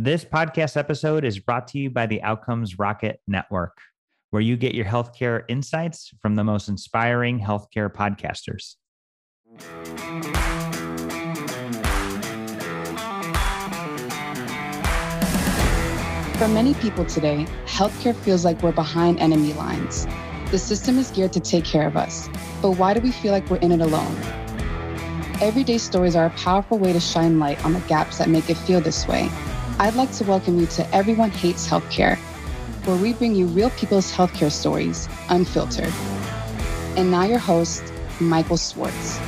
This podcast episode is brought to you by the Outcomes Rocket Network, where you get your healthcare insights from the most inspiring healthcare podcasters. For many people today, healthcare feels like we're behind enemy lines. The system is geared to take care of us, but why do we feel like we're in it alone? Everyday stories are a powerful way to shine light on the gaps that make it feel this way. I'd like to welcome you to Everyone Hates Healthcare, where we bring you real people's healthcare stories, unfiltered. And now, your host, Michael Swartz.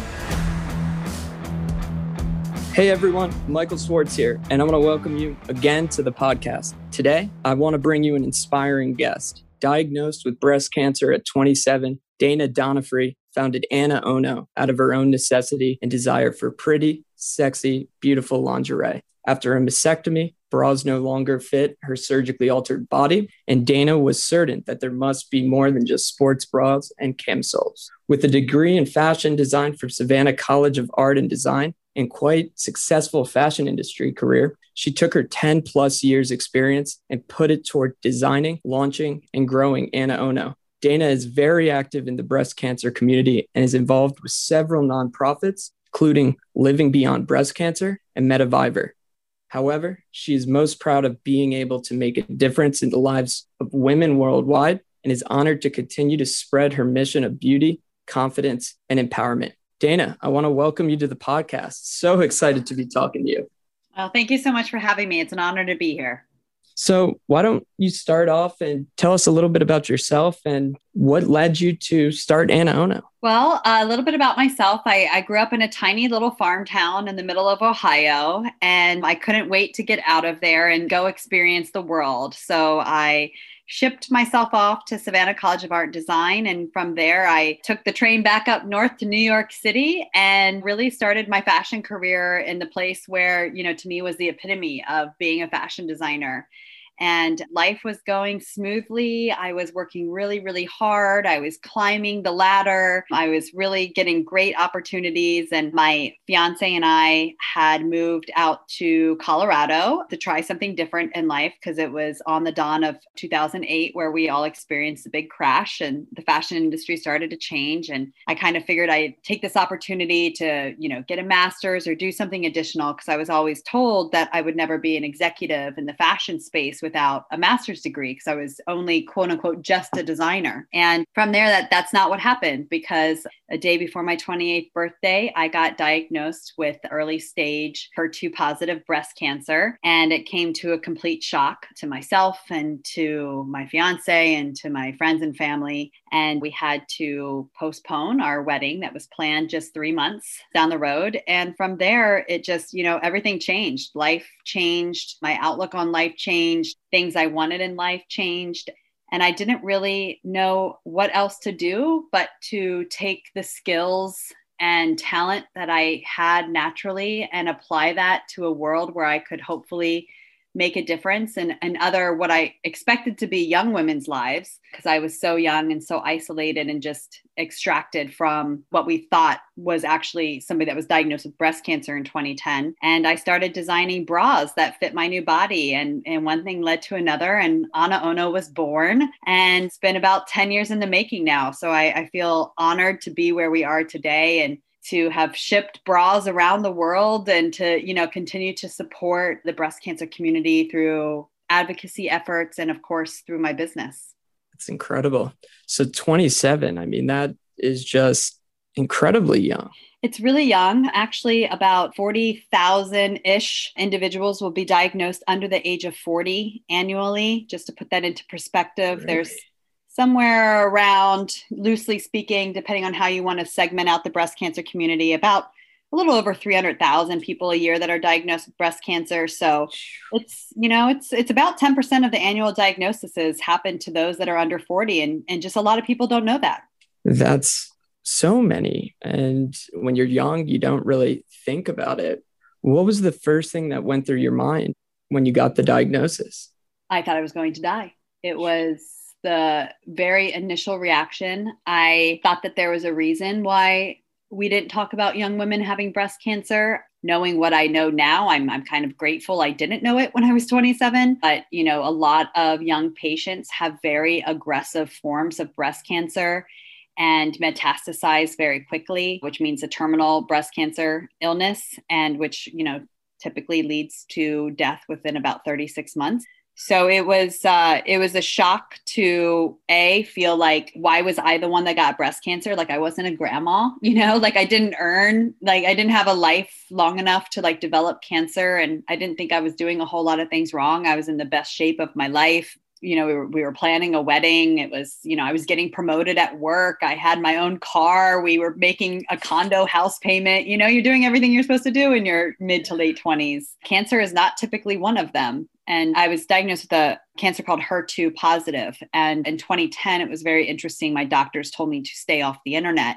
Hey everyone, Michael Swartz here, and I want to welcome you again to the podcast. Today, I want to bring you an inspiring guest. Diagnosed with breast cancer at 27, Dana Donofree founded AnaOno out of her own necessity and desire for pretty, sexy, beautiful lingerie. After a mastectomy, bras no longer fit her surgically altered body, and Dana was certain that there must be more than just sports bras and camisoles. With a degree in fashion design from Savannah College of Art and Design, and quite successful fashion industry career, she took her 10 plus years experience and put it toward designing, launching, and growing AnaOno. Dana is very active in the breast cancer community and is involved with several nonprofits, including Living Beyond Breast Cancer and METAvivor. However, she is most proud of being able to make a difference in the lives of women worldwide and is honored to continue to spread her mission of beauty, confidence, and empowerment. Dana, I want to welcome you to the podcast. So excited to be talking to you. Well, thank you so much for having me. It's an honor to be here. So, why don't you start off and tell us a little bit about yourself and what led you to start AnaOno? Well, uh, a little bit about myself. I, I, grew up in a tiny little farm town in the middle of Ohio, and I couldn't wait to get out of there and go experience the world. So, I shipped myself off to Savannah College of Art and Design. And from there, I took the train back up north to New York City and really started my fashion career in the place where, you know, to me was the epitome of being a fashion designer and life was going smoothly. I was working really, really hard. I was climbing the ladder. I was really getting great opportunities. And my fiance and I had moved out to Colorado to try something different in life because it was on the dawn of 2008 where we all experienced a big crash and the fashion industry started to change. And I kind of figured I'd take this opportunity to, you know, get a master's or do something additional because I was always told that I would never be an executive in the fashion space without a master's degree because I was only quote unquote just a designer. And from there that that's not what happened because a day before my 28th birthday, I got diagnosed with early stage HER2 positive breast cancer and it came to a complete shock to myself and to my fiance and to my friends and family and we had to postpone our wedding that was planned just 3 months down the road and from there it just, you know, everything changed. Life changed, my outlook on life changed things I wanted in life changed. And I didn't really know what else to do but to take the skills and talent that I had naturally and apply that to a world where I could hopefully make a difference in, in other what I expected to be young women's lives because I was so young and so isolated and just extracted from what we thought was actually somebody that was diagnosed with breast cancer in 2010. And I started designing bras that fit my new body. And, and one thing led to another. And AnaOno was born. And it's been about 10 years in the making now. So I, I feel honored to be where we are today and to have shipped bras around the world and to you know continue to support the breast cancer community through advocacy efforts and of course through my business it's incredible so 27 i mean that is just incredibly young it's really young. Actually, about 40,000 ish individuals will be diagnosed under the age of 40 annually. Just to put that into perspective, really? there's somewhere around, loosely speaking, depending on how you want to segment out the breast cancer community, about a little over 300,000 people a year that are diagnosed with breast cancer. So it's, you know, it's it's about 10% of the annual diagnoses happen to those that are under 40 and and just a lot of people don't know that. That's so many and when you're young you don't really think about it. What was the first thing that went through your mind when you got the diagnosis? I thought I was going to die. It was the very initial reaction. I thought that there was a reason why we didn't talk about young women having breast cancer. knowing what I know now, I'm, I'm kind of grateful I didn't know it when I was 27. But, you know, a lot of young patients have very aggressive forms of breast cancer and metastasize very quickly, which means a terminal breast cancer illness, and which, you know, typically leads to death within about 36 months so it was uh, it was a shock to a feel like why was I the one that got breast cancer? Like I wasn't a grandma, you know, like I didn't earn, like I didn't have a life long enough to like develop cancer, and I didn't think I was doing a whole lot of things wrong. I was in the best shape of my life. You know, we were, we were planning a wedding. It was, you know, I was getting promoted at work. I had my own car. We were making a condo house payment. You know, you're doing everything you're supposed to do in your mid to late 20s. Cancer is not typically one of them. And I was diagnosed with a cancer called HER2 positive. And in 2010, it was very interesting. My doctors told me to stay off the internet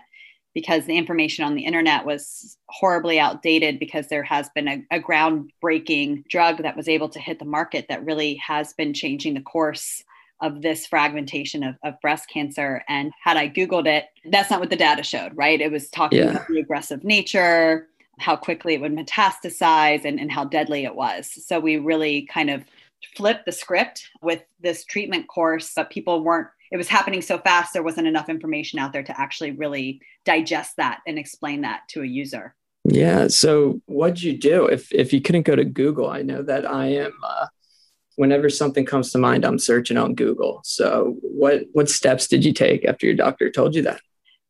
because the information on the internet was horribly outdated because there has been a, a, groundbreaking drug that was able to hit the market that really has been changing the course of this fragmentation of, of breast cancer. And had I Googled it, that's not what the data showed, right? It was talking yeah. about the aggressive nature, how quickly it would metastasize and, and how deadly it was. So we really kind of flipped the script with this treatment course, but people weren't, it was happening so fast, there wasn't enough information out there to actually really digest that and explain that to a user. Yeah. So what'd you do if, if you couldn't go to Google? I know that I am, uh, whenever something comes to mind, I'm searching on Google. So what, what steps did you take after your doctor told you that?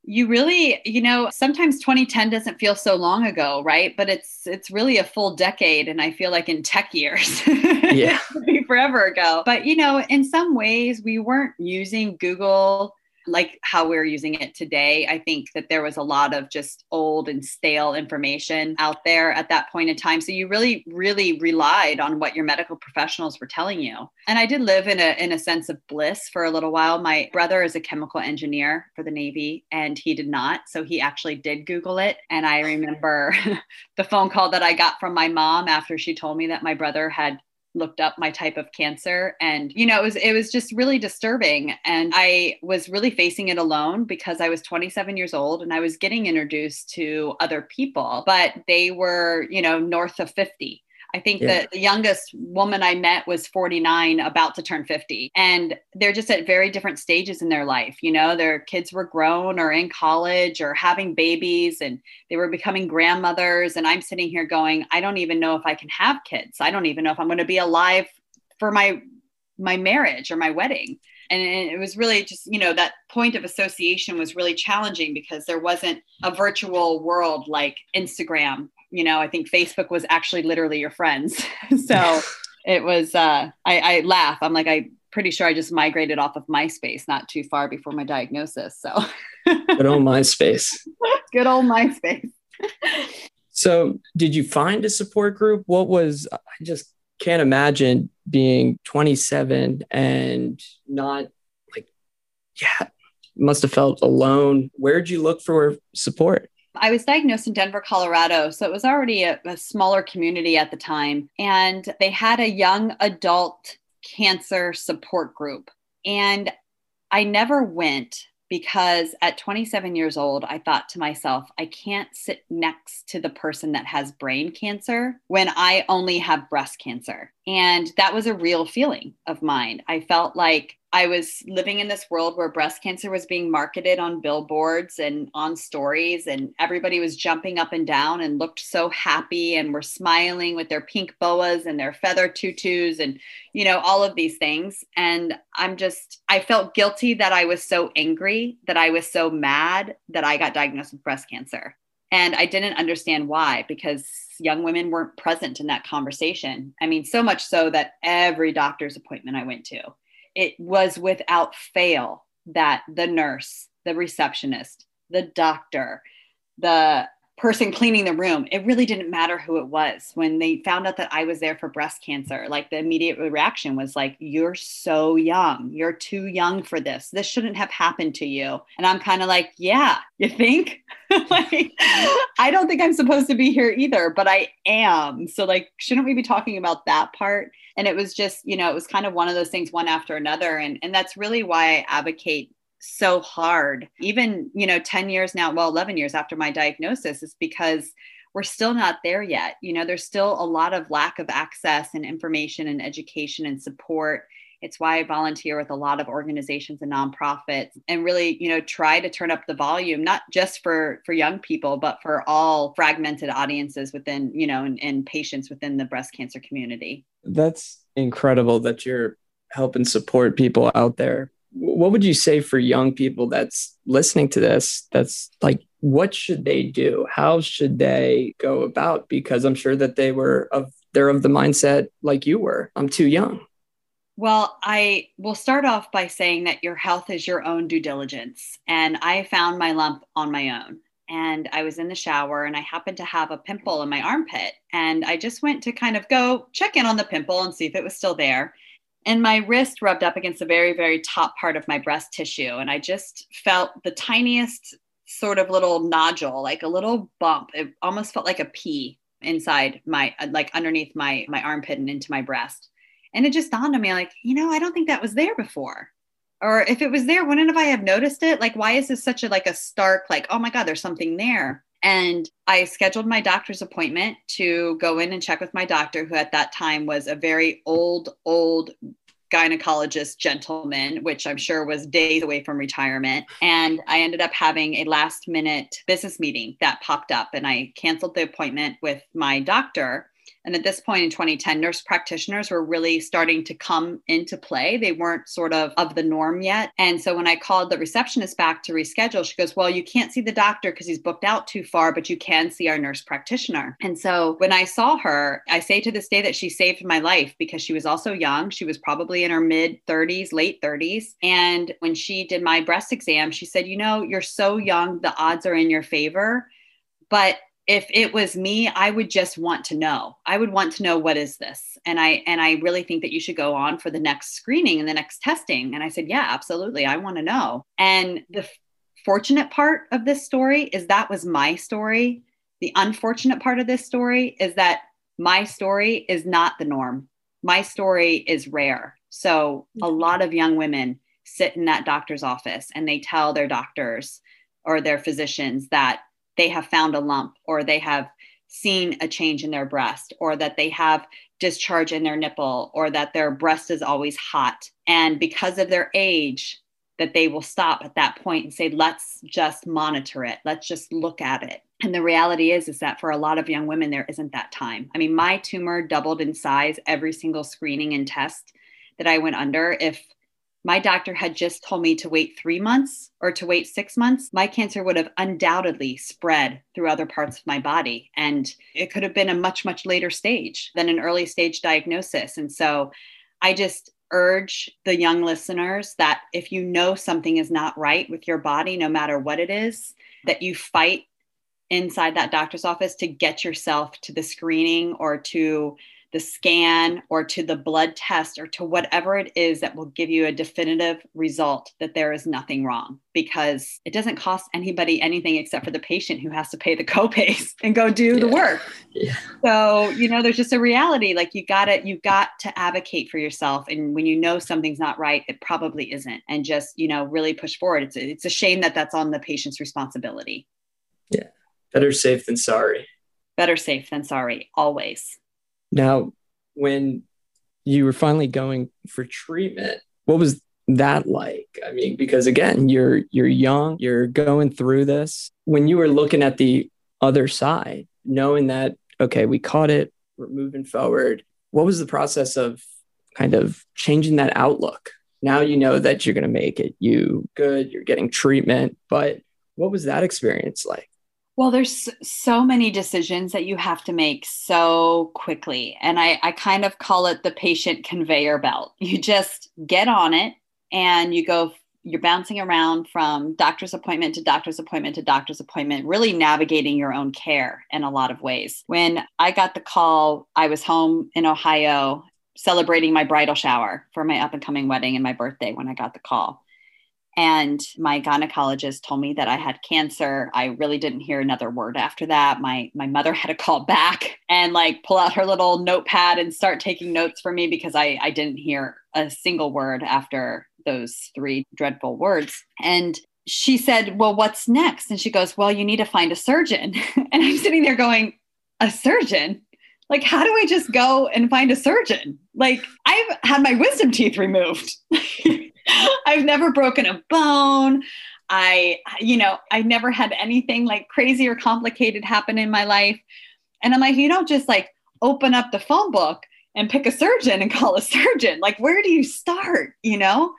You really you know sometimes 2010 doesn't feel so long ago right? But it's it's really a full decade and i feel like in tech years. Yeah. Forever ago. But you know in some ways we weren't using google like how we're using it today. I think that there was a lot of just old and stale information out there at that point in time. So you really, really relied on what your medical professionals were telling you. And I did live in a in a sense of bliss for a little while. My brother is a chemical engineer for the Navy and he did not. So he actually did Google it. And I remember the phone call that I got from my mom after she told me that my brother had looked up my type of cancer. And you know it was it was just really disturbing. And i was really facing it alone because i was 27 years old and i was getting introduced to other people but they were you know north of 50 I think yeah. that the youngest woman I met was 49, about to turn 50. And they're just at very different stages in their life. You know, their kids were grown or in college or having babies and they were becoming grandmothers. And I'm sitting here going, I don't even know if I can have kids. I don't even know if I'm going to be alive for my my marriage or my wedding and it was really just you know that point of association was really challenging because there wasn't a virtual world like instagram you know i think facebook was actually literally your friends. So it was uh I, I laugh. I'm like i pretty sure i just migrated off of myspace not too far before my diagnosis so. Good old myspace. Good old myspace. So did you find a support group? What was i just can't imagine being 27 and not like yeah must have felt alone. Where'd you look for support I was diagnosed in Denver, Colorado. So it was already a, a, smaller community at the time. And they had a young adult cancer support group. And I never went because at 27 years old, I thought to myself, I can't sit next to the person that has brain cancer when I only have breast cancer. And that was a real feeling of mine. I felt like I was living in this world where breast cancer was being marketed on billboards and on stories, and everybody was jumping up and down and looked so happy and were smiling with their pink boas and their feather tutus and, you know, all of these things. And I'm just, I felt guilty that I was so angry, that I was so mad that I got diagnosed with breast cancer. And I didn't understand why because young women weren't present in that conversation. I mean, so much so that every doctor's appointment I went to, it was without fail that the nurse, the receptionist, the doctor, the person cleaning the room, it really didn't matter who it was. When they found out that I was there for breast cancer, like the immediate reaction was like, You're so young. You're too young for this. This shouldn't have happened to you. And I'm kind of like, Yeah, you think? like, I don't think I'm supposed to be here either, but I am. So, like, shouldn't we be talking about that part? And it was just, you know, it was kind of one of those things, one after another. And, and that's really why I advocate so hard even you know 10 years now well 11 years after my diagnosis is because we're still not there yet. You know, there's still a lot of lack of access and information and education and support. It's why I volunteer with a lot of organizations and nonprofits and really, you know, try to turn up the volume, not just for for young people, but for all fragmented audiences within, you know, and, and patients within the breast cancer community. That's incredible that you're helping support people out there. What would you say for young people that's listening to this? That's like what should they do? How should they go about? Because I'm sure that they were of they're of the mindset like you were. I'm too young. Well, I will start off by saying that your health is your own due diligence. And I found my lump on my own. And I was in the shower and I happened to have a pimple in my armpit. And I just went to kind of go check in on the pimple and see if it was still there. And my wrist rubbed up against the very, very top part of my breast tissue. And I just felt the tiniest sort of little nodule, like a little bump. It almost felt like a pea inside my, uh, like underneath my my armpit and into my breast. And it just dawned on me, like, you know, I don't think that was there before. Or if it was there, wouldn't have I have noticed it? Like, why is this such a like a stark, like, oh my God, there's something there? And I scheduled my doctor's appointment to go in and check with my doctor, who at that time was a very old, old gynecologist gentleman, which I'm sure was days away from retirement. And I ended up having a last minute business meeting that popped up, and I canceled the appointment with my doctor and at this point in 2010, nurse practitioners were really starting to come into play. They weren't sort of of the norm yet. And so when I called the receptionist back to reschedule, she goes, Well, you can't see the doctor because he's booked out too far, but you can see our nurse practitioner. And so when I saw her, I say to this day that she saved my life because she was also young. She was probably in her mid 30s, late 30s. And when she did my breast exam, she said, You know, you're so young, the odds are in your favor. But if it was me i would just want to know. I would want to know what is this? And i and i really think that you should go on for the next screening and the next testing. And i said yeah absolutely. I want to know. And the fortunate part of this story is that was my story. The unfortunate part of this story is that my story is not the norm. My story is rare. So a mm-hmm. lot of young women sit in that doctor's office and they tell their doctors or their physicians that they have found a lump or they have seen a change in their breast or that they have discharge in their nipple or that their breast is always hot. And because of their age that they will stop at that point and say let's just monitor it. Let's just look at it. And the reality is is that for a lot of young women there isn't that time. I mean my tumor doubled in size every single screening and test that i went under. If my doctor had just told me to wait three months or to wait six months, my cancer would have undoubtedly spread through other parts of my body. And it could have been a much, much later stage than an early stage diagnosis. And so I just urge the young listeners that if you know something is not right with your body, no matter what it is, that you fight inside that doctor's office to get yourself to the screening or to the scan or to the blood test or to whatever it is that will give you a definitive result that there is nothing wrong because it doesn't cost anybody anything except for the patient who has to pay the copays and go do yeah. the work. Yeah. So, you know, there's just a reality like you got to you got to advocate for yourself and when you know something's not right, it probably isn't and just, you know, really push forward. It's it's a shame that that's on the patient's responsibility. Yeah. Better safe than sorry. Better safe than sorry always. Now, when you were finally going for treatment, what was that like? I mean, because again, you're you're young, you're going through this. When you were looking at the other side, knowing that okay, we caught it, we're moving forward. What was the process of kind of changing that outlook? Now you know that you're going to make it. You good, you're getting treatment, but what was that experience like? Well, there's so many decisions that you have to make so quickly. And I, I kind of call it the patient conveyor belt. You just get on it and you go, you're bouncing around from doctor's appointment to doctor's appointment to doctor's appointment, really navigating your own care in a lot of ways. When I got the call, I was home in Ohio celebrating my bridal shower for my up and coming wedding and my birthday when I got the call. And my gynecologist told me that I had cancer. I really didn't hear another word after that. My my mother had to call back and like pull out her little notepad and start taking notes for me because I, I didn't hear a single word after those three dreadful words. And she said, Well, what's next? And she goes, Well, you need to find a surgeon. and I'm sitting there going, a surgeon? Like, how do I just go and find a surgeon? Like, I've had my wisdom teeth removed. I've never broken a bone. I, you know, I never had anything like crazy or complicated happen in my life. And I'm like, you don't just like open up the phone book and pick a surgeon and call a surgeon. Like, where do you start? You know?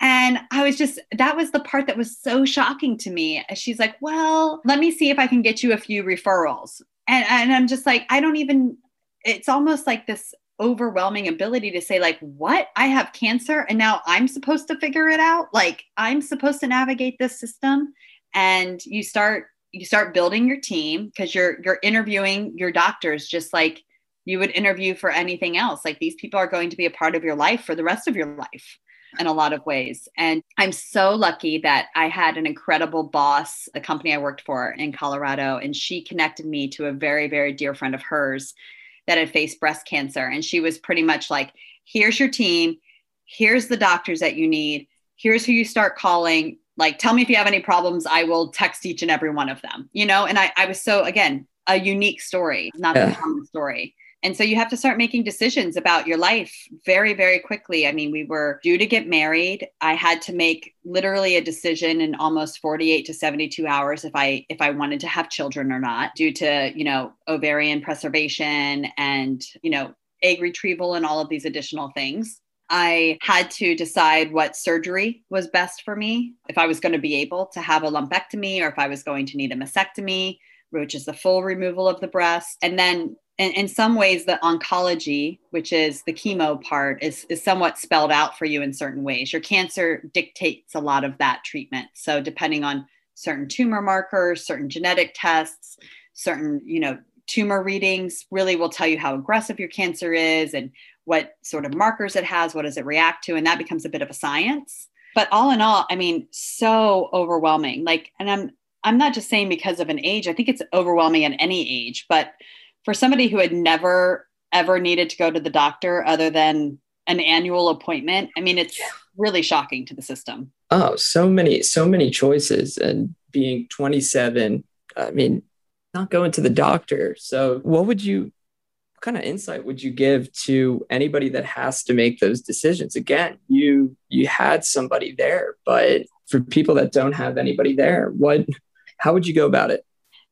And I was just, that was the part that was so shocking to me. She's like, well, let me see if I can get you a few referrals. And, and I'm just like, I don't even, it's almost like this overwhelming ability to say, like, what? I have cancer and now I'm supposed to figure it out. Like, I'm supposed to navigate this system. And you start, you start building your team because you're you're interviewing your doctors just like you would interview for anything else. Like these people are going to be a part of your life for the rest of your life in a lot of ways. And I'm so lucky that I had an incredible boss, the company I worked for in Colorado, and she connected me to a very, very dear friend of hers that had faced breast cancer. And she was pretty much like, here's your team, here's the doctors that you need, here's who you start calling. Like, tell me if you have any problems. I will text each and every one of them, you know? And I, I was so, again, a unique story, not yeah. a common story. And so you have to start making decisions about your life very, very quickly. I mean, we were due to get married. I had to make literally a decision in almost 48 to 72 hours if I if I wanted to have children or not, due to, you know, ovarian preservation and, you know, egg retrieval and all of these additional things. I had to decide what surgery was best for me, if I was going to be able to have a lumpectomy or if I was going to need a mastectomy which is the full removal of the breast. And then in, in some ways the oncology which is the chemo part is, is somewhat spelled out for you in certain ways. Your cancer dictates a lot of that treatment. So depending on certain tumor markers certain genetic tests certain you know tumor readings really will tell you how aggressive your cancer is and what sort of markers it has what does it react to and that becomes a bit of a science. But all in all i mean so overwhelming. Like and i'm i'm not just saying because of an age. I think it's overwhelming at any age but for somebody who had never ever needed to go to the doctor other than an annual appointment, I mean, it's really shocking to the system. Oh, so many, so many choices. And being 27, I mean, not going to the doctor. So, what would you, what kind of insight would you give to anybody that has to make those decisions? Again, you you had somebody there, but for people that don't have anybody there, what, how would you go about it?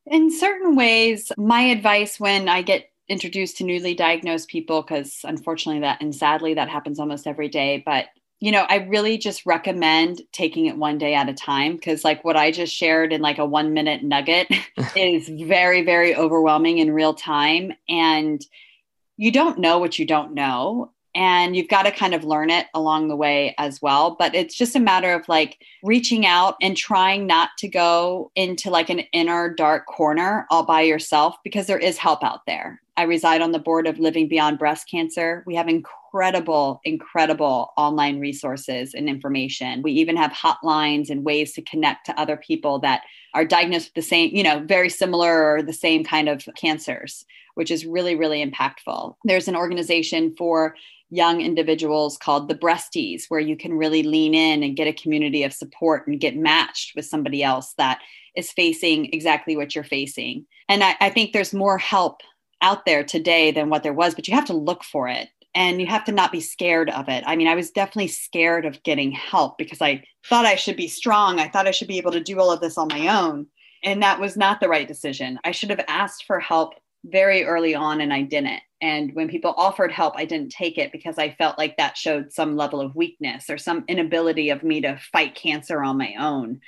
In certain ways, my advice when I get introduced to newly diagnosed people, because unfortunately that and sadly that happens almost every day, but you know, I really just recommend taking it one day at a time because, like, what I just shared in like a one minute nugget is very, very overwhelming in real time. And you don't know what you don't know and you've got to kind of learn it along the way as well but it's just a matter of like reaching out and trying not to go into like an inner dark corner all by yourself because there is help out there. I reside on the board of living beyond breast cancer. We have incredible incredible online resources and information. We even have hotlines and ways to connect to other people that are diagnosed with the same you know very similar or the same kind of cancers which is really, really impactful. There's an organization for young individuals called the breasties where you can really lean in and get a community of support and get matched with somebody else that is facing exactly what you're facing. And I, I, think there's more help out there today than what there was but you have to look for it and you have to not be scared of it. I mean i was definitely scared of getting help because i thought i should be strong. I thought i should be able to do all of this on my own. And that was not the right decision. I should have asked for help very early on and i didn't and when people offered help, I didn't take it because I felt like that showed some level of weakness or some inability of me to fight cancer on my own.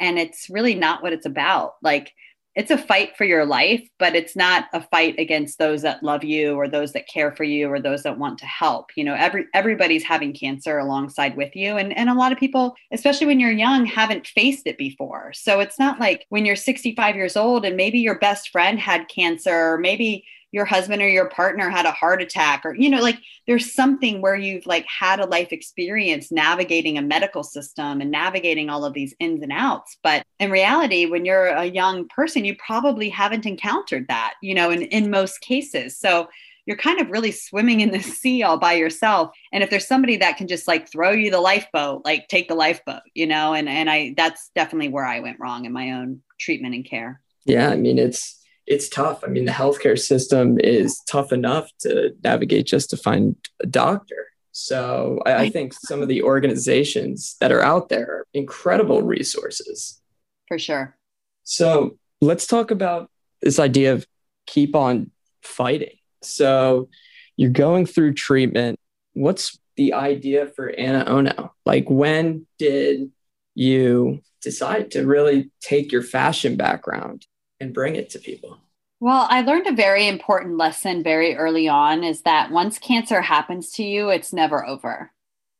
And it's really not what it's about. Like, it's a fight for your life, but it's not a fight against those that love you or those that care for you or those that want to help. You know, every everybody's having cancer alongside with you. And, and a lot of people, especially when you're young, haven't faced it before. So it's not like when you're 65 years old and maybe your best friend had cancer, or maybe your husband or your partner had a heart attack or you know like there's something where you've like had a life experience navigating a medical system and navigating all of these ins and outs. But in reality when you're a young person you probably haven't encountered that you know in, in most cases. So you're kind of really swimming in the sea all by yourself. And if there's somebody that can just like throw you the lifeboat like take the lifeboat you know and and i that's definitely where i went wrong in my own treatment and care. Yeah i mean it's it's tough. I mean, the healthcare system is tough enough to navigate just to find a doctor. So I, I think some of the organizations that are out there are incredible resources. For sure. So let's talk about this idea of keep on fighting. So you're going through treatment. What's the idea for AnaOno? Like, when did you decide to really take your fashion background and bring it to people? Well, I learned a very important lesson very early on is that once cancer happens to you, it's never over.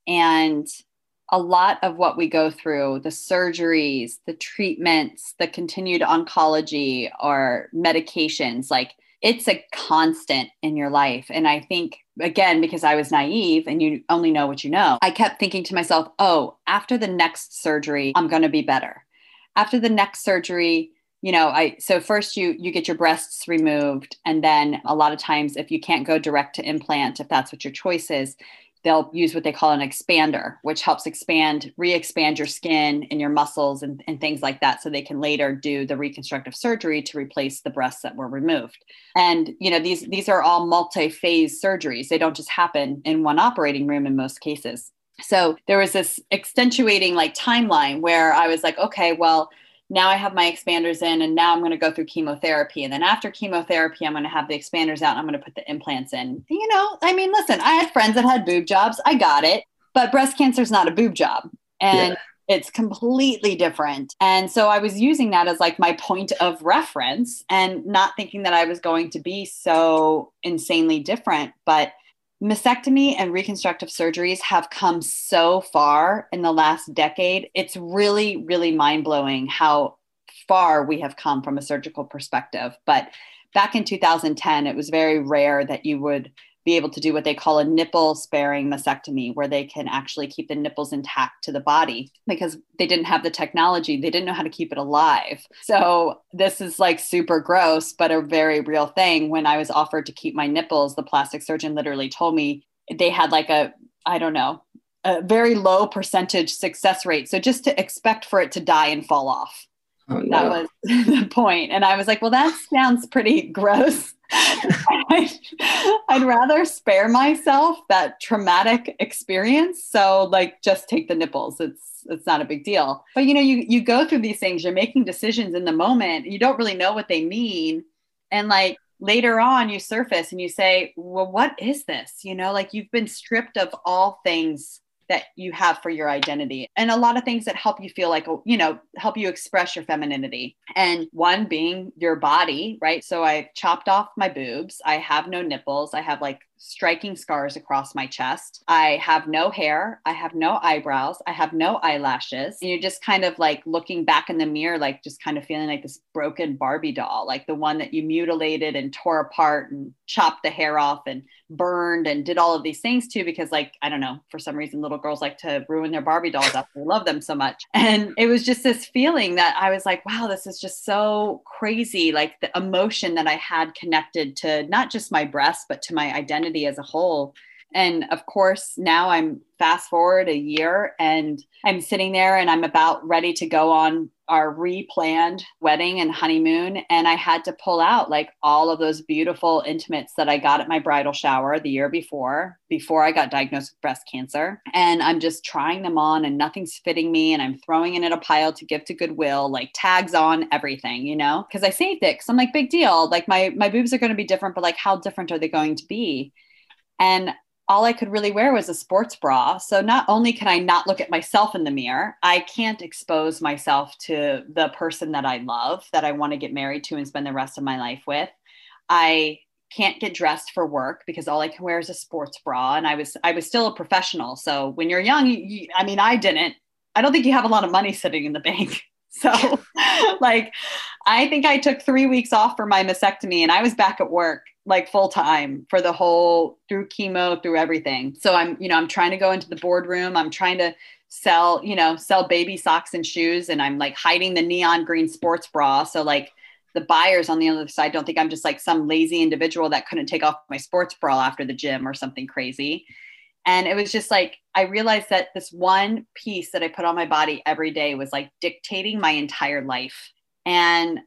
And a lot of what we go through the surgeries, the treatments, the continued oncology or medications like it's a constant in your life. And I think, again, because I was naive and you only know what you know, I kept thinking to myself, oh, after the next surgery, I'm going to be better. After the next surgery, you know i so first you you get your breasts removed and then a lot of times if you can't go direct to implant if that's what your choice is they'll use what they call an expander which helps expand re-expand your skin and your muscles and, and things like that so they can later do the reconstructive surgery to replace the breasts that were removed. And you know these these are all multi-phase surgeries. They don't just happen in one operating room in most cases. So there was this accentuating like timeline where i was like okay well now I have my expanders in, and now I'm going to go through chemotherapy. And then after chemotherapy, I'm going to have the expanders out and I'm going to put the implants in. You know, I mean, listen, I had friends that had boob jobs. I got it. But breast cancer is not a boob job. And yeah. it's completely different. And so I was using that as like my point of reference and not thinking that I was going to be so insanely different. But mastectomy and reconstructive surgeries have come so far in the last decade. It's really, really mind blowing how far we have come from a surgical perspective. But back in 2010, it was very rare that you would be able to do what they call a nipple sparing mastectomy, where they can actually keep the nipples intact to the body because they didn't have the technology. They didn't know how to keep it alive. So, this is like super gross, but a very real thing. When I was offered to keep my nipples, the plastic surgeon literally told me they had like a, I don't know, a very low percentage success rate. So, just to expect for it to die and fall off. Oh, no. That was the point. And I was like, well, that sounds pretty gross. I'd, I'd rather spare myself that traumatic experience. So like just take the nipples. It's it's not a big deal. But you know, you you go through these things, you're making decisions in the moment. You don't really know what they mean. And like later on you surface and you say, "Well, what is this?" You know, like you've been stripped of all things that you have for your identity and a lot of things that help you feel like oh, you know help you express your femininity. And one being your body right? So i chopped off my boobs. I have no nipples. I have like striking scars across my chest. I have no hair. I have no eyebrows. I have no eyelashes. And you're just kind of like looking back in the mirror, like just kind of feeling like this broken Barbie doll, like the one that you mutilated and tore apart and chopped the hair off and burned and did all of these things to because like i don't know for some reason little girls like to ruin their barbie dolls after they love them so much and it was just this feeling that i was like wow this is just so crazy like the emotion that i had connected to not just my breast but to my identity as a whole. And of course, now I'm fast forward a year and I'm sitting there and I'm about ready to go on our replanned wedding and honeymoon. And I had to pull out like all of those beautiful intimates that I got at my bridal shower the year before, before I got diagnosed with breast cancer. And I'm just trying them on and nothing's fitting me. And I'm throwing it in a pile to give to Goodwill, like tags on everything, you know, because I saved it. Cause I'm like, big deal. Like my, my boobs are going to be different, but like how different are they going to be? And all I could really wear was a sports bra. So not only can I not look at myself in the mirror, I can't expose myself to the person that I love, that I want to get married to and spend the rest of my life with. I can't get dressed for work because all I can wear is a sports bra and I was I was still a professional. So when you're young, you, I mean I didn't. I don't think you have a lot of money sitting in the bank. So like I think I took 3 weeks off for my mastectomy and I was back at work like full time for the whole through chemo through everything. So i'm you know i'm trying to go into the boardroom. I'm trying to sell you know sell baby socks and shoes and i'm like hiding the neon green sports bra. So like the buyers on the other side don't think i'm just like some lazy individual that couldn't take off my sports bra after the gym or something crazy. And it was just like i realized that this one piece that i put on my body every day was like dictating my entire life. And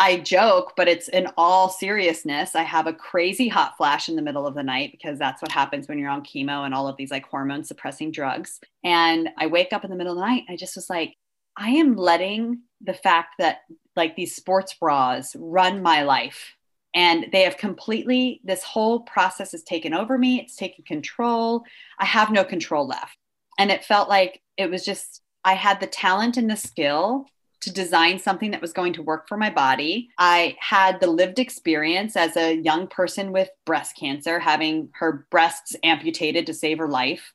I joke, but it's in all seriousness. I have a crazy hot flash in the middle of the night because that's what happens when you're on chemo and all of these like hormone suppressing drugs. And I wake up in the middle of the night. I just was like, I am letting the fact that like these sports bras run my life. And they have completely, this whole process has taken over me. It's taken control. I have no control left. And it felt like it was just, I had the talent and the skill to design something that was going to work for my body. I had the lived experience as a young person with breast cancer, having her breasts amputated to save her life.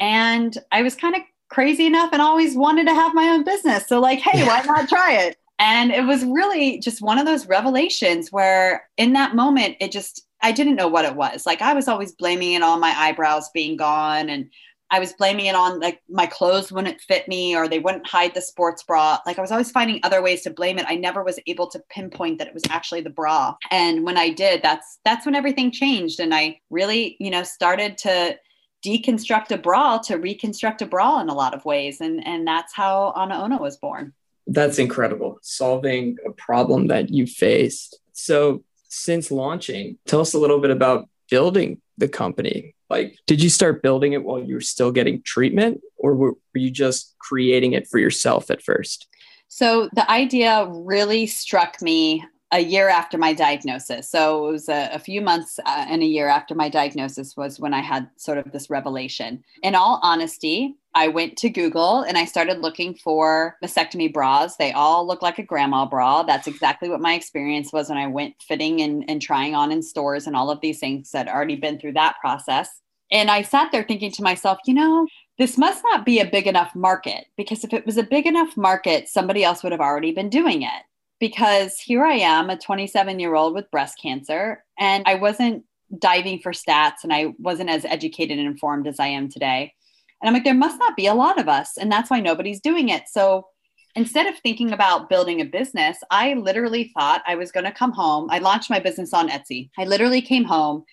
And I was kind of crazy enough and always wanted to have my own business. So, like, hey, why not try it? And it was really just one of those revelations where, in that moment, it just, I didn't know what it was. Like, I was always blaming it on my eyebrows being gone and I was blaming it on like my clothes wouldn't fit me or they wouldn't hide the sports bra. Like I was always finding other ways to blame it. I never was able to pinpoint that it was actually the bra. And when I did, that's that's when everything changed and I really, you know, started to deconstruct a bra to reconstruct a bra in a lot of ways and and that's how AnaOno was born. That's incredible. Solving a problem that you faced. So since launching, tell us a little bit about building the company like, did you start building it while you were still getting treatment, or were, were you just creating it for yourself at first? So, the idea really struck me a year after my diagnosis. So it was a, a few months uh, and a year after my diagnosis was when I had sort of this revelation. In all honesty, I went to Google and I started looking for mastectomy bras. They all look like a grandma bra. That's exactly what my experience was when I went fitting and, and trying on in stores and all of these things that already been through that process. And I sat there thinking to myself, you know, this must not be a big enough market because if it was a big enough market, somebody else would have already been doing it because here I am, a 27 year old with breast cancer, and I wasn't diving for stats and I wasn't as educated and informed as I am today. And I'm like, there must not be a lot of us, and that's why nobody's doing it. So instead of thinking about building a business, I literally thought I was going to come home. I launched my business on Etsy. I literally came home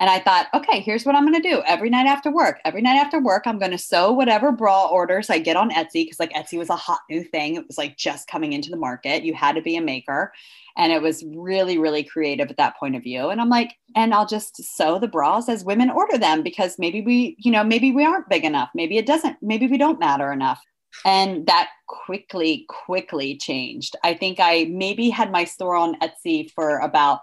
and I thought, okay, here's what I'm going to do. Every night after work, every night after work, I'm going to sew whatever bra orders I get on Etsy because like Etsy was a hot new thing. It was like just coming into the market. You had to be a maker. And it was really, really creative at that point of view. And I'm like, and I'll just sew the bras as women order them because maybe we, you know, maybe we aren't big enough. Maybe it doesn't, maybe we don't matter enough. And that quickly, quickly changed. I think I maybe had my store on Etsy for about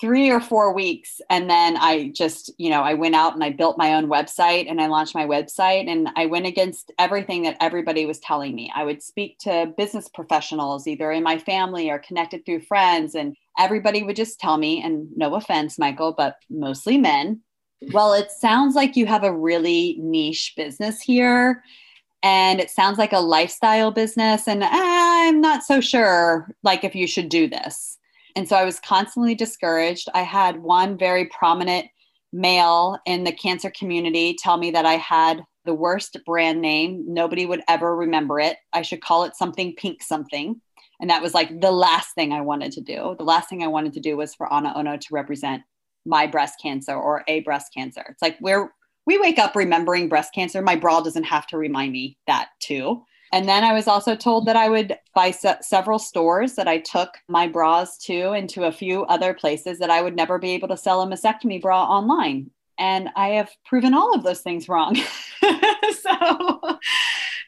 three or four weeks and then i just you know i went out and i built my own website and i launched my website and i went against everything that everybody was telling me. I would speak to business professionals either in my family or connected through friends and everybody would just tell me and no offense michael but mostly men well it sounds like you have a really niche business here and it sounds like a lifestyle business and ah, i'm not so sure like if you should do this and so I was constantly discouraged. I had one very prominent male in the cancer community tell me that I had the worst brand name. Nobody would ever remember it. I should call it something pink something. And that was like the last thing I wanted to do. The last thing I wanted to do was for AnaOno to represent my breast cancer or a breast cancer. It's like we're we wake up remembering breast cancer. My bra doesn't have to remind me that too. And then I was also told that I would buy se- several stores that I took my bras to and to a few other places that I would never be able to sell a mastectomy bra online. And I have proven all of those things wrong. so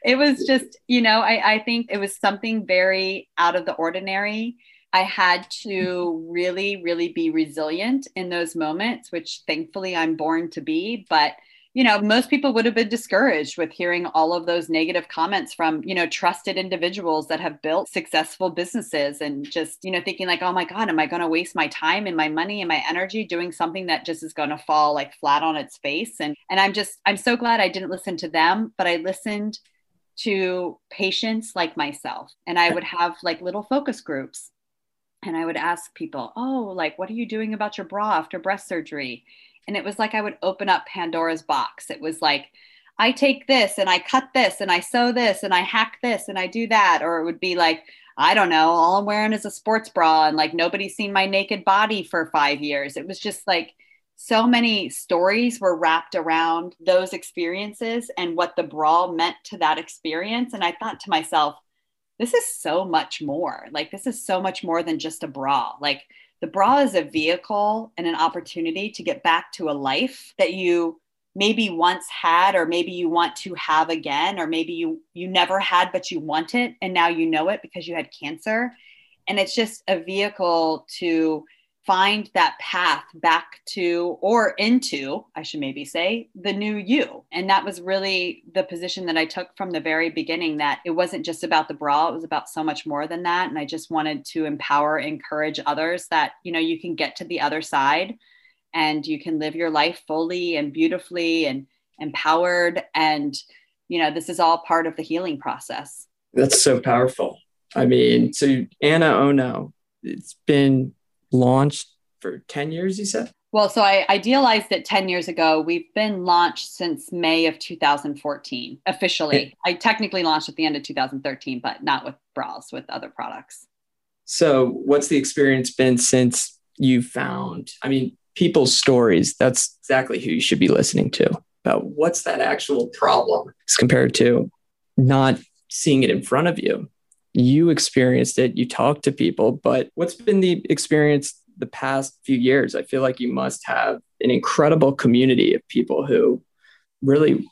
it was just, you know, I, I think it was something very out of the ordinary. I had to really, really be resilient in those moments, which thankfully I'm born to be. But you know, most people would have been discouraged with hearing all of those negative comments from, you know, trusted individuals that have built successful businesses and just, you know, thinking like, oh my God, am I going to waste my time and my money and my energy doing something that just is going to fall like flat on its face? And and I'm just I'm so glad I didn't listen to them, but I listened to patients like myself. And I would have like little focus groups and I would ask people, oh, like, what are you doing about your bra after breast surgery? And it was like I would open up Pandora's box. It was like, I take this and I cut this and I sew this and I hack this and I do that. Or it would be like, I don't know, all I'm wearing is a sports bra and like nobody's seen my naked body for five years. It was just like so many stories were wrapped around those experiences and what the bra meant to that experience. And I thought to myself, this is so much more. Like, this is so much more than just a bra. Like, the bra is a vehicle and an opportunity to get back to a life that you maybe once had or maybe you want to have again or maybe you you never had but you want it and now you know it because you had cancer. And it's just a vehicle to find that path back to or into i should maybe say the new you. And that was really the position that i took from the very beginning that it wasn't just about the bra it was about so much more than that. And i just wanted to empower encourage others that you know you can get to the other side and you can live your life fully and beautifully and empowered. And you know this is all part of the healing process. That's so powerful. I mean so AnaOno it's been launched for 10 years, you said? Well, so I idealized it 10 years ago. We've been launched since May of 2014 officially. I technically launched at the end of 2013, but not with bras, with other products. So, what's the experience been since you found? I mean, people's stories, that's exactly who you should be listening to But what's that actual problem as compared to not seeing it in front of you you experienced it, you talked to people, but what's been the experience the past few years? I feel like you must have an incredible community of people who really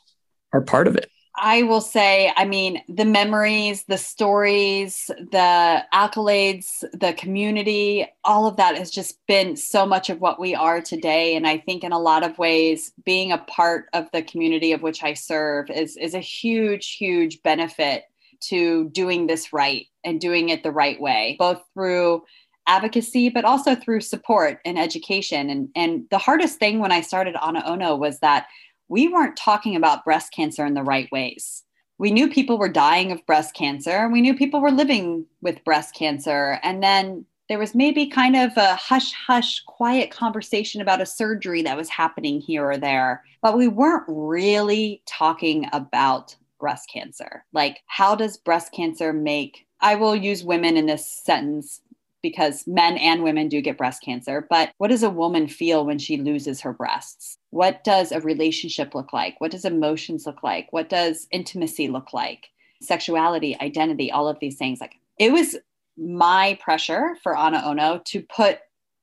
are part of it. I will say, I mean, the memories, the stories, the accolades, the community, all of that has just been so much of what we are today. And I think in a lot of ways, being a part of the community of which I serve is, is a huge, huge benefit to doing this right and doing it the right way, both through advocacy, but also through support and education. And, and the hardest thing when I started Ana Ono was that we weren't talking about breast cancer in the right ways. We knew people were dying of breast cancer. We knew people were living with breast cancer. And then there was maybe kind of a hush hush, quiet conversation about a surgery that was happening here or there. But we weren't really talking about breast cancer. Like, how does breast cancer make, I will use women in this sentence because men and women do get breast cancer, but what does a woman feel when she loses her breasts? What does a relationship look like? What does emotions look like? What does intimacy look like? Sexuality, identity, all of these things. Like, it was my pressure for Ana Ono to put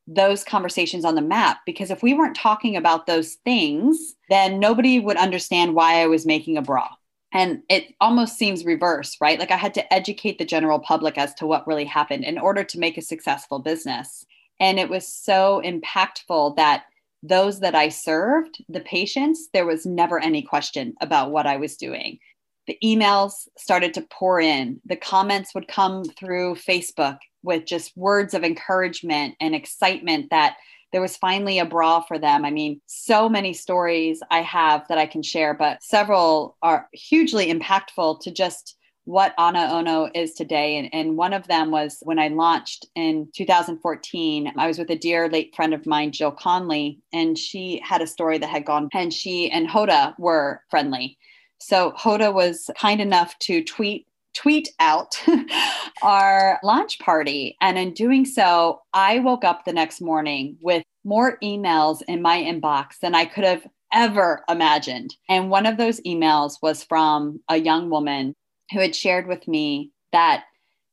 those conversations on the map because if we weren't talking about those things, then nobody would understand why I was making a bra and it almost seems reverse right? Like i had to educate the general public as to what really happened in order to make a successful business. And it was so impactful that those that i served the patients there was never any question about what i was doing. The emails started to pour in. The comments would come through facebook with just words of encouragement and excitement that there was finally a bra for them. I mean, so many stories I have that I can share, but several are hugely impactful to just what Ana Ono is today. And, and one of them was when I launched in 2014. I was with a dear late friend of mine, Jill Conley, and she had a story that had gone, and she and Hoda were friendly. So Hoda was kind enough to tweet tweet out our launch party. And in doing so, I woke up the next morning with more emails in my inbox than I could have ever imagined. And one of those emails was from a young woman who had shared with me that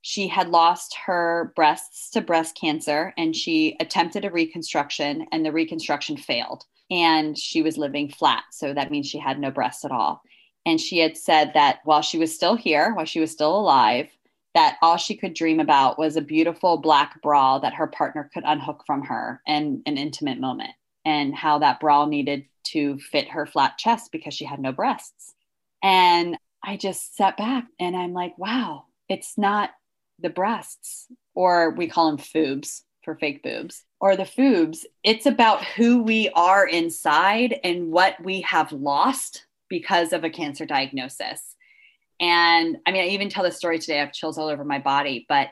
she had lost her breasts to breast cancer and she attempted a reconstruction and the reconstruction failed and she was living flat so that means she had no breasts at all and she had said that while she was still here, while she was still alive, that all she could dream about was a beautiful black bra that her partner could unhook from her in an intimate moment, and how that bra needed to fit her flat chest because she had no breasts. And I just sat back and I'm like, wow, it's not the breasts, or we call them foobs for fake boobs, or the foobs. It's about who we are inside and what we have lost because of a cancer diagnosis. And I mean, I even tell this story today, I have chills all over my body, but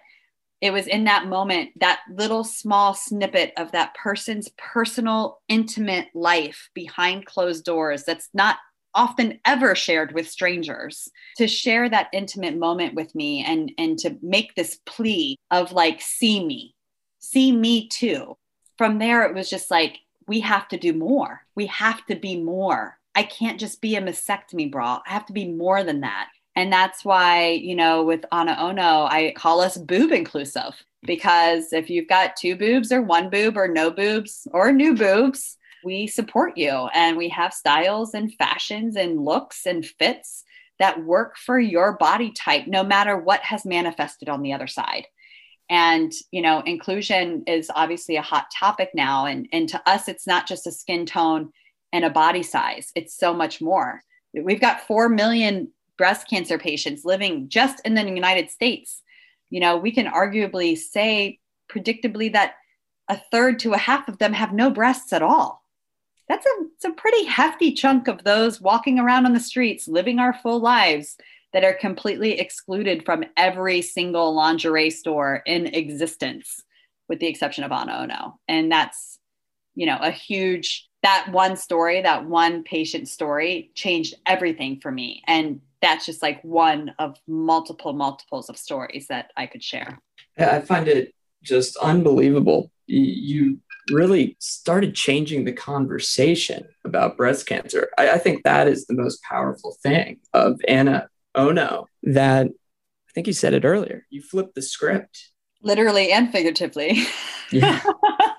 it was in that moment, that little small snippet of that person's personal, intimate life behind closed doors that's not often ever shared with strangers to share that intimate moment with me and and to make this plea of like see me see me too. From there it was just like we have to do more. We have to be more I can't just be a mastectomy bra. I have to be more than that. And that's why, you know, with Ana Ono, I call us boob inclusive because if you've got two boobs or one boob or no boobs or new boobs, we support you and we have styles and fashions and looks and fits that work for your body type, no matter what has manifested on the other side. And, you know, inclusion is obviously a hot topic now. And, and to us, it's not just a skin tone and a body size, it's so much more. We've got 4 million breast cancer patients living just in the United States. You know, we can arguably say predictably that a third to a half of them have no breasts at all. That's a, it's a pretty hefty chunk of those walking around on the streets, living our full lives that are completely excluded from every single lingerie store in existence, with the exception of Ana Ono. And that's, you know, a huge that one story, that one patient story changed everything for me. And that's just like one of multiple multiples of stories that I could share. I find it just unbelievable. You really started changing the conversation about breast cancer. I, I think that is the most powerful thing of Ana Ono that I think you said it earlier. You flipped the script. Literally and figuratively. Yeah.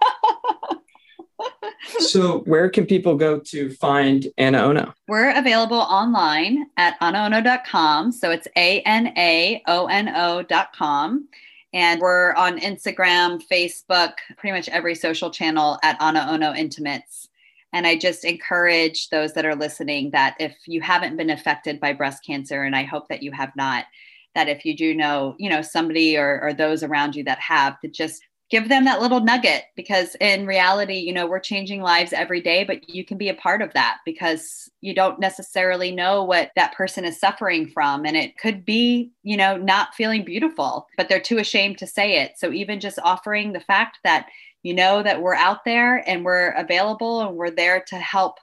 so where can people go to find Ana Ono? We're available online at anaono.com. So it's A-N-A-O-N-O.com. And we're on Instagram, Facebook, pretty much every social channel at Ana Ono Intimates. And I just encourage those that are listening that if you haven't been affected by breast cancer, and I hope that you have not, that if you do know, you know, somebody or, or those around you that have, to just give them that little nugget because in reality you know we're changing lives every day but you can be a part of that because you don't necessarily know what that person is suffering from. And it could be you know not feeling beautiful but they're too ashamed to say it. So even just offering the fact that you know that we're out there and we're available and we're there to help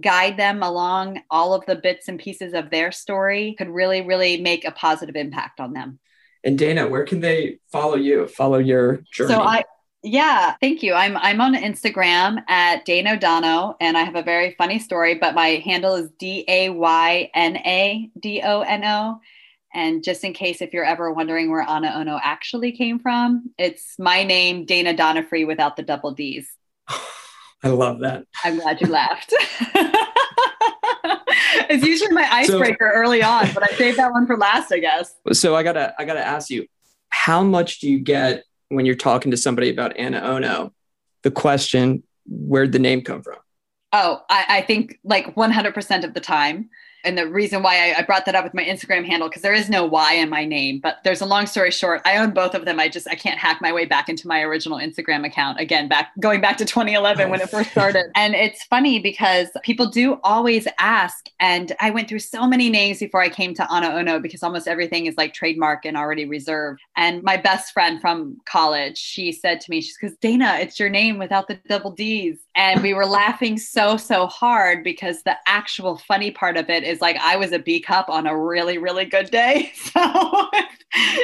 guide them along all of the bits and pieces of their story could really really make a positive impact on them and Dana, where can they follow you, follow your journey? So I yeah, thank you. I'm I'm on Instagram at Dana Dono, and I have a very funny story, but my handle is D A Y N A D O N O. And just in case if you're ever wondering where Ana Ono actually came from, it's my name, Dana Donofree, without the double D's. I love that. I'm glad you laughed. it's usually my icebreaker so, early on, but I saved that one for last, I guess. So I gotta I gotta ask you, how much do you get when you're talking to somebody about AnaOno? The question, where'd the name come from? Oh, I, I think like 100% of the time. And the reason why I, I brought that up with my Instagram handle, because there is no Y in my name, but there's a long story short. I own both of them. I just, I can't hack my way back into my original Instagram account again, back going back to 2011 when it first started. And it's funny because people do always ask. And I went through so many names before I came to Ana Ono because almost everything is like trademark and already reserved. And my best friend from college, she said to me, she's because Dana, it's your name without the double D's. And we were laughing so, so hard because the actual funny part of it is like I was a B cup on a really, really good day. So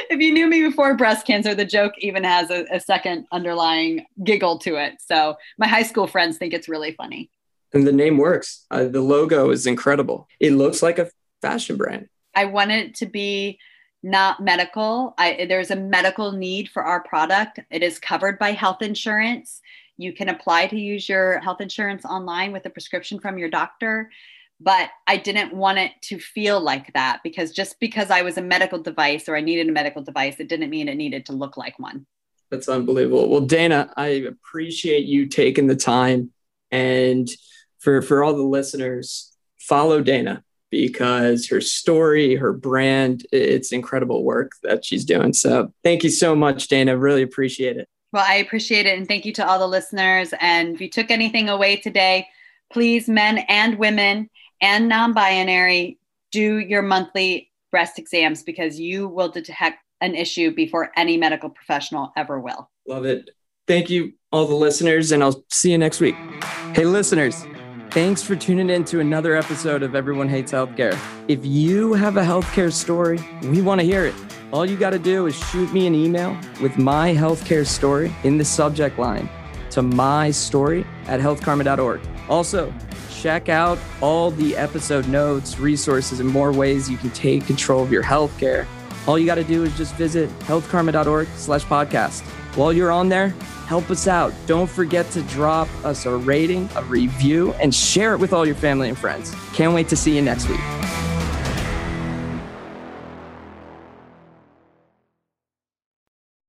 if you knew me before breast cancer, the joke even has a, a second underlying giggle to it. So my high school friends think it's really funny. And the name works. Uh, the logo is incredible. It looks like a fashion brand. I want it to be not medical. I, there's a medical need for our product. It is covered by health insurance. You can apply to use your health insurance online with a prescription from your doctor. But I didn't want it to feel like that because just because I was a medical device or I needed a medical device, it didn't mean it needed to look like one. That's unbelievable. Well, Dana, I appreciate you taking the time. And for, for all the listeners, follow Dana because her story, her brand, it's incredible work that she's doing. So thank you so much, Dana. Really appreciate it. Well, I appreciate it. And thank you to all the listeners. And if you took anything away today, please, men and women and non binary, do your monthly breast exams because you will detect an issue before any medical professional ever will. Love it. Thank you, all the listeners, and I'll see you next week. Hey, listeners. Thanks for tuning in to another episode of Everyone Hates Healthcare. If you have a healthcare story, we want to hear it. All you got to do is shoot me an email with my healthcare story in the subject line to my story at healthkarma.org. Also, check out all the episode notes, resources, and more ways you can take control of your healthcare. All you got to do is just visit healthkarma.org slash podcast. While you're on there, help us out. Don't forget to drop us a rating, a review, and share it with all your family and friends. Can't wait to see you next week.